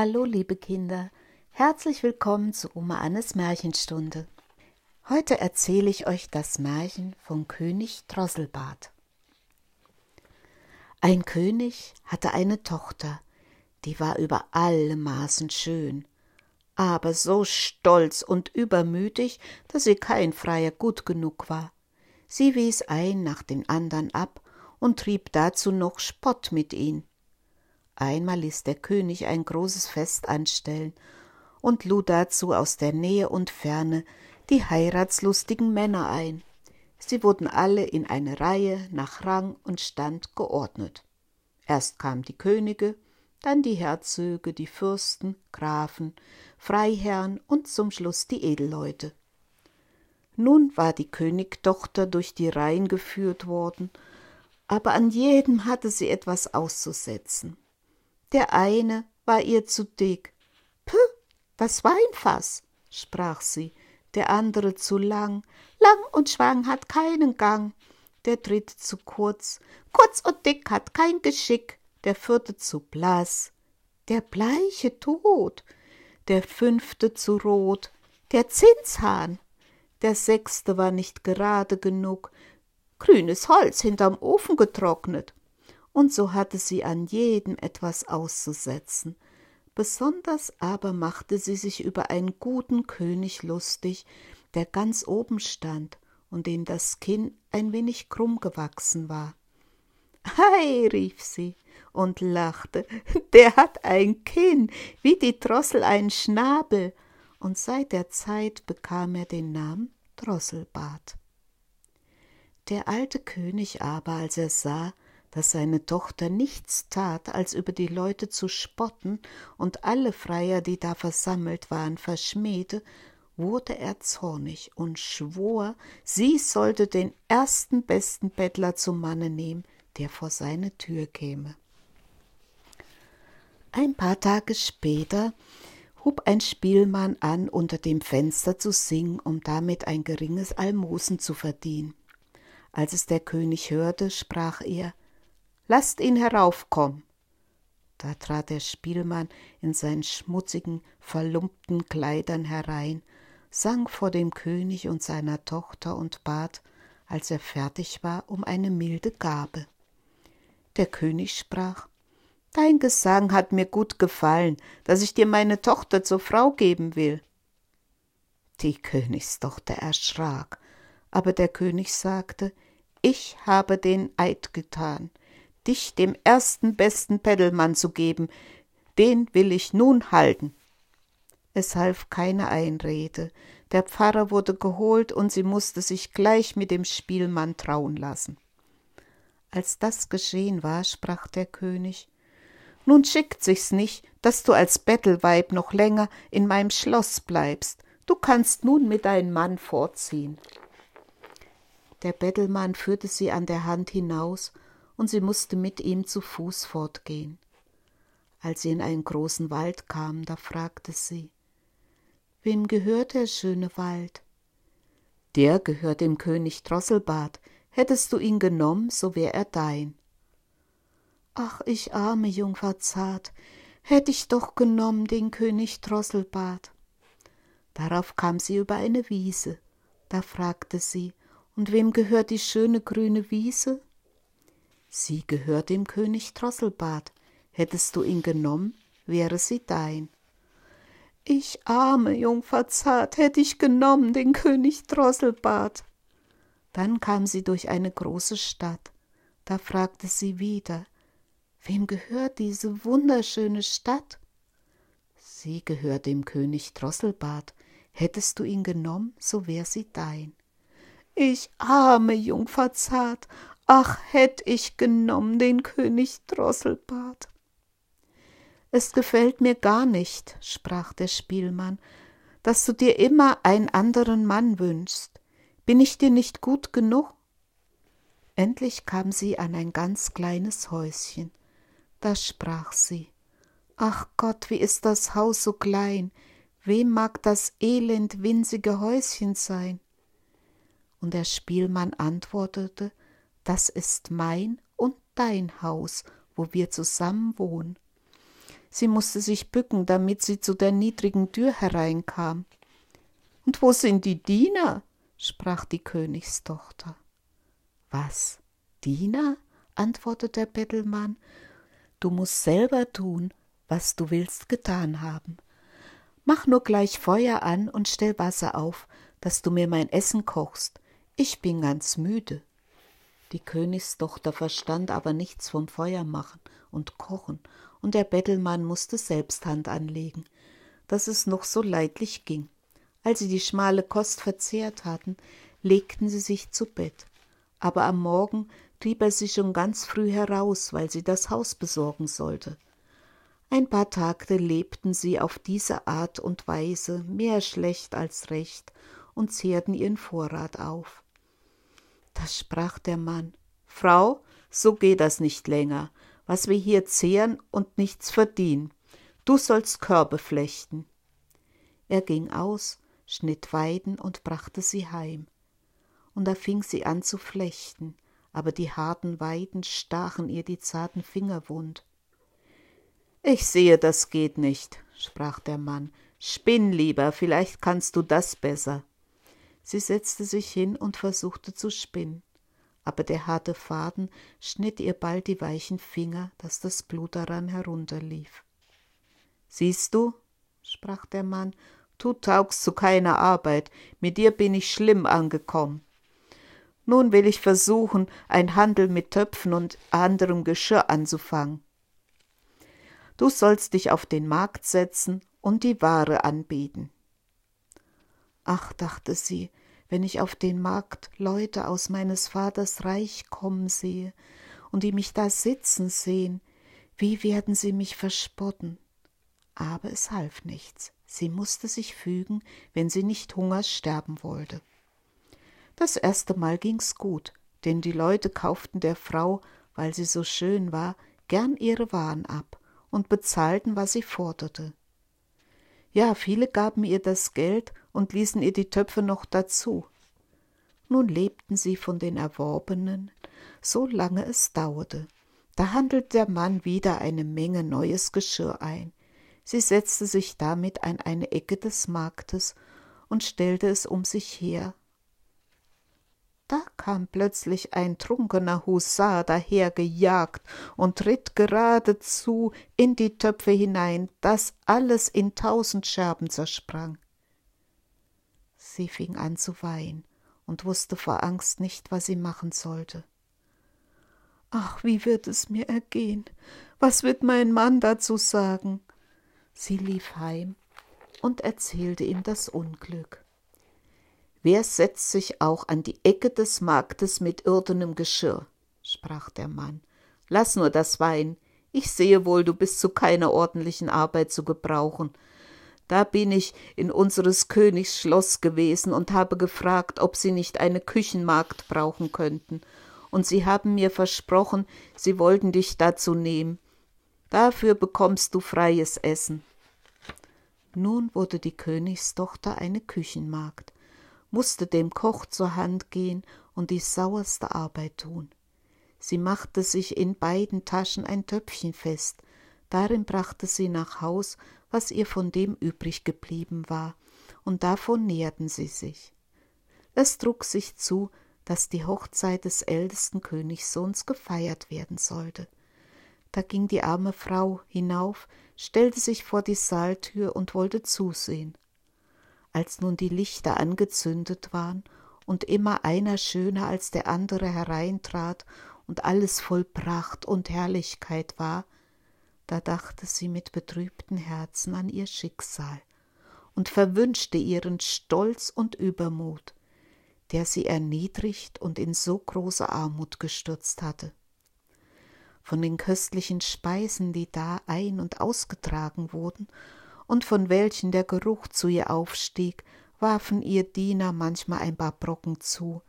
Hallo, liebe Kinder, herzlich willkommen zu Oma Annes Märchenstunde. Heute erzähle ich euch das Märchen vom König Drosselbart. Ein König hatte eine Tochter, die war über alle Maßen schön, aber so stolz und übermütig, dass sie kein Freier gut genug war. Sie wies ein nach den andern ab und trieb dazu noch Spott mit ihnen. Einmal ließ der König ein großes Fest anstellen und lud dazu aus der Nähe und Ferne die heiratslustigen Männer ein. Sie wurden alle in eine Reihe nach Rang und Stand geordnet. Erst kamen die Könige, dann die Herzöge, die Fürsten, Grafen, Freiherren und zum Schluss die Edelleute. Nun war die Königtochter durch die Reihen geführt worden, aber an jedem hatte sie etwas auszusetzen. Der eine war ihr zu dick. Puh, das Weinfass, sprach sie, der andere zu lang. Lang und schwang hat keinen Gang. Der dritte zu kurz. Kurz und dick hat kein Geschick. Der vierte zu blass. Der bleiche Tod. Der fünfte zu rot. Der Zinshahn. Der sechste war nicht gerade genug. Grünes Holz hinterm Ofen getrocknet und so hatte sie an jedem etwas auszusetzen. Besonders aber machte sie sich über einen guten König lustig, der ganz oben stand und dem das Kinn ein wenig krumm gewachsen war. Hei, rief sie und lachte, der hat ein Kinn, wie die Drossel einen Schnabel, und seit der Zeit bekam er den Namen Drosselbart. Der alte König aber, als er sah, dass seine Tochter nichts tat, als über die Leute zu spotten und alle Freier, die da versammelt waren, verschmähte, wurde er zornig und schwor, sie sollte den ersten besten Bettler zum Manne nehmen, der vor seine Tür käme. Ein paar Tage später hub ein Spielmann an, unter dem Fenster zu singen, um damit ein geringes Almosen zu verdienen. Als es der König hörte, sprach er Lasst ihn heraufkommen. Da trat der Spielmann in seinen schmutzigen, verlumpten Kleidern herein, sang vor dem König und seiner Tochter und bat, als er fertig war, um eine milde Gabe. Der König sprach Dein Gesang hat mir gut gefallen, dass ich dir meine Tochter zur Frau geben will. Die Königstochter erschrak, aber der König sagte Ich habe den Eid getan, dich dem ersten besten Peddelmann zu geben, den will ich nun halten. Es half keine Einrede, der Pfarrer wurde geholt und sie musste sich gleich mit dem Spielmann trauen lassen. Als das geschehen war, sprach der König, nun schickt sich's nicht, dass du als Bettelweib noch länger in meinem Schloss bleibst. Du kannst nun mit deinem Mann fortziehen. Der Bettelmann führte sie an der Hand hinaus und sie musste mit ihm zu Fuß fortgehen. Als sie in einen großen Wald kamen, da fragte sie Wem gehört der schöne Wald? Der gehört dem König Drosselbart. Hättest du ihn genommen, so wär er dein. Ach, ich arme Jungfer zart, hätt ich doch genommen den König Drosselbart. Darauf kam sie über eine Wiese. Da fragte sie, und wem gehört die schöne grüne Wiese? Sie gehört dem König Drosselbart. Hättest du ihn genommen, wäre sie dein. Ich arme Jungfer zart, hätt ich genommen den König Drosselbart. Dann kam sie durch eine große Stadt. Da fragte sie wieder, wem gehört diese wunderschöne Stadt? Sie gehört dem König Drosselbart. Hättest du ihn genommen, so wär sie dein. Ich arme Jungfer zart, Ach, hätt ich genommen den König Drosselbart. Es gefällt mir gar nicht, sprach der Spielmann, dass du dir immer einen anderen Mann wünschst. Bin ich dir nicht gut genug? Endlich kam sie an ein ganz kleines Häuschen. Da sprach sie Ach Gott, wie ist das Haus so klein, wem mag das elend winzige Häuschen sein? Und der Spielmann antwortete das ist mein und dein Haus, wo wir zusammen wohnen. Sie musste sich bücken, damit sie zu der niedrigen Tür hereinkam. Und wo sind die Diener? sprach die Königstochter. Was? Diener? antwortete der Bettelmann. Du musst selber tun, was du willst getan haben. Mach nur gleich Feuer an und stell Wasser auf, dass du mir mein Essen kochst. Ich bin ganz müde. Die Königstochter verstand aber nichts vom Feuermachen und Kochen, und der Bettelmann musste selbst Hand anlegen, dass es noch so leidlich ging. Als sie die schmale Kost verzehrt hatten, legten sie sich zu Bett. Aber am Morgen trieb er sie schon ganz früh heraus, weil sie das Haus besorgen sollte. Ein paar Tage lebten sie auf diese Art und Weise, mehr schlecht als recht, und zehrten ihren Vorrat auf. Da sprach der Mann Frau, so geht das nicht länger, was wir hier zehren und nichts verdienen. Du sollst Körbe flechten. Er ging aus, schnitt Weiden und brachte sie heim. Und da fing sie an zu flechten, aber die harten Weiden stachen ihr die zarten Finger wund. Ich sehe, das geht nicht, sprach der Mann. Spinn lieber, vielleicht kannst du das besser. Sie setzte sich hin und versuchte zu spinnen, aber der harte Faden schnitt ihr bald die weichen Finger, dass das Blut daran herunterlief. Siehst du, sprach der Mann, du taugst zu keiner Arbeit, mit dir bin ich schlimm angekommen. Nun will ich versuchen, ein Handel mit Töpfen und anderem Geschirr anzufangen. Du sollst dich auf den Markt setzen und die Ware anbieten. Ach, dachte sie, wenn ich auf den Markt Leute aus meines Vaters Reich kommen sehe und die mich da sitzen sehen, wie werden sie mich verspotten? Aber es half nichts. Sie musste sich fügen, wenn sie nicht Hungers sterben wollte. Das erste Mal ging's gut, denn die Leute kauften der Frau, weil sie so schön war, gern ihre Waren ab und bezahlten, was sie forderte. Ja, viele gaben ihr das Geld und ließen ihr die Töpfe noch dazu. Nun lebten sie von den Erworbenen, so lange es dauerte. Da handelte der Mann wieder eine Menge neues Geschirr ein. Sie setzte sich damit an eine Ecke des Marktes und stellte es um sich her da kam plötzlich ein trunkener Husar dahergejagt und ritt geradezu in die Töpfe hinein, dass alles in tausend Scherben zersprang. Sie fing an zu weinen und wusste vor Angst nicht, was sie machen sollte. Ach, wie wird es mir ergehen? Was wird mein Mann dazu sagen? Sie lief heim und erzählte ihm das Unglück. Wer setzt sich auch an die Ecke des Marktes mit irdenem Geschirr? sprach der Mann. Lass nur das Wein. Ich sehe wohl, du bist zu keiner ordentlichen Arbeit zu gebrauchen. Da bin ich in unseres Königs Schloss gewesen und habe gefragt, ob sie nicht eine Küchenmagd brauchen könnten, und sie haben mir versprochen, sie wollten dich dazu nehmen. Dafür bekommst du freies Essen. Nun wurde die Königstochter eine Küchenmagd musste dem Koch zur Hand gehen und die sauerste Arbeit tun. Sie machte sich in beiden Taschen ein Töpfchen fest, darin brachte sie nach Haus, was ihr von dem übrig geblieben war, und davon nährten sie sich. Es trug sich zu, dass die Hochzeit des ältesten Königssohns gefeiert werden sollte. Da ging die arme Frau hinauf, stellte sich vor die Saaltür und wollte zusehen als nun die Lichter angezündet waren und immer einer schöner als der andere hereintrat und alles voll Pracht und Herrlichkeit war, da dachte sie mit betrübten Herzen an ihr Schicksal und verwünschte ihren Stolz und Übermut, der sie erniedrigt und in so große Armut gestürzt hatte. Von den köstlichen Speisen, die da ein und ausgetragen wurden, und von welchen der Geruch zu ihr aufstieg, warfen ihr Diener manchmal ein paar Brocken zu,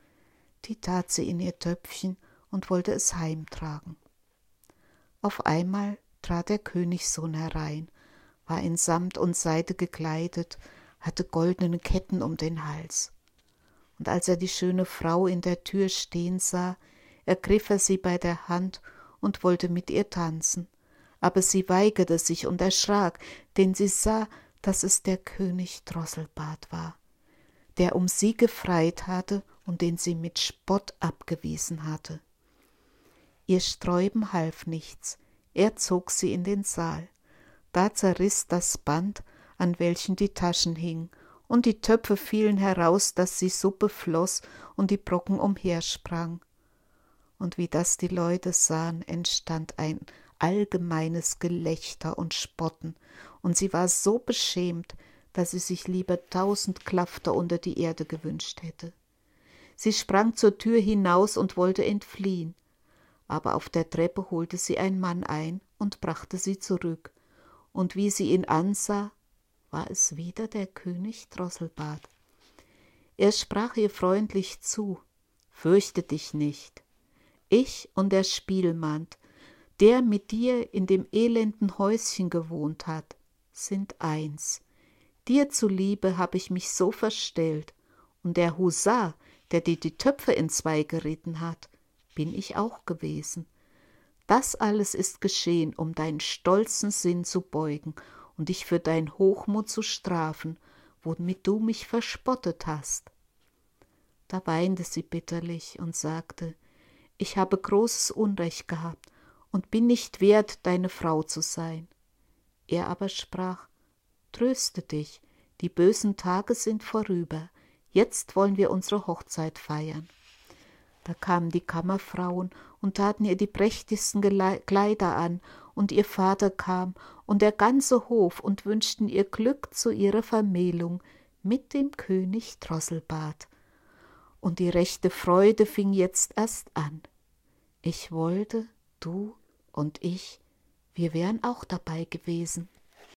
die tat sie in ihr Töpfchen und wollte es heimtragen. Auf einmal trat der Königssohn herein, war in Samt und Seide gekleidet, hatte goldene Ketten um den Hals. Und als er die schöne Frau in der Tür stehen sah, ergriff er sie bei der Hand und wollte mit ihr tanzen, aber sie weigerte sich und erschrak, denn sie sah, dass es der König Drosselbart war, der um sie gefreit hatte und den sie mit Spott abgewiesen hatte. Ihr Sträuben half nichts, er zog sie in den Saal. Da zerriß das Band, an welchen die Taschen hingen, und die Töpfe fielen heraus, dass die Suppe floß und die Brocken umhersprang. Und wie das die Leute sahen, entstand ein allgemeines Gelächter und Spotten, und sie war so beschämt, dass sie sich lieber tausend Klafter unter die Erde gewünscht hätte. Sie sprang zur Tür hinaus und wollte entfliehen, aber auf der Treppe holte sie ein Mann ein und brachte sie zurück, und wie sie ihn ansah, war es wieder der König Drosselbart. Er sprach ihr freundlich zu, Fürchte dich nicht. Ich und der Spielmann, der mit dir in dem elenden Häuschen gewohnt hat, sind eins. Dir zuliebe hab ich mich so verstellt, und der Husar, der dir die Töpfe entzwei geritten hat, bin ich auch gewesen. Das alles ist geschehen, um deinen stolzen Sinn zu beugen und dich für dein Hochmut zu strafen, womit du mich verspottet hast. Da weinte sie bitterlich und sagte, ich habe großes Unrecht gehabt und bin nicht wert, deine Frau zu sein. Er aber sprach, Tröste dich, die bösen Tage sind vorüber, jetzt wollen wir unsere Hochzeit feiern. Da kamen die Kammerfrauen und taten ihr die prächtigsten Kleider an, und ihr Vater kam und der ganze Hof und wünschten ihr Glück zu ihrer Vermählung mit dem König Drosselbart. Und die rechte Freude fing jetzt erst an. Ich wollte, du und ich, wir wären auch dabei gewesen.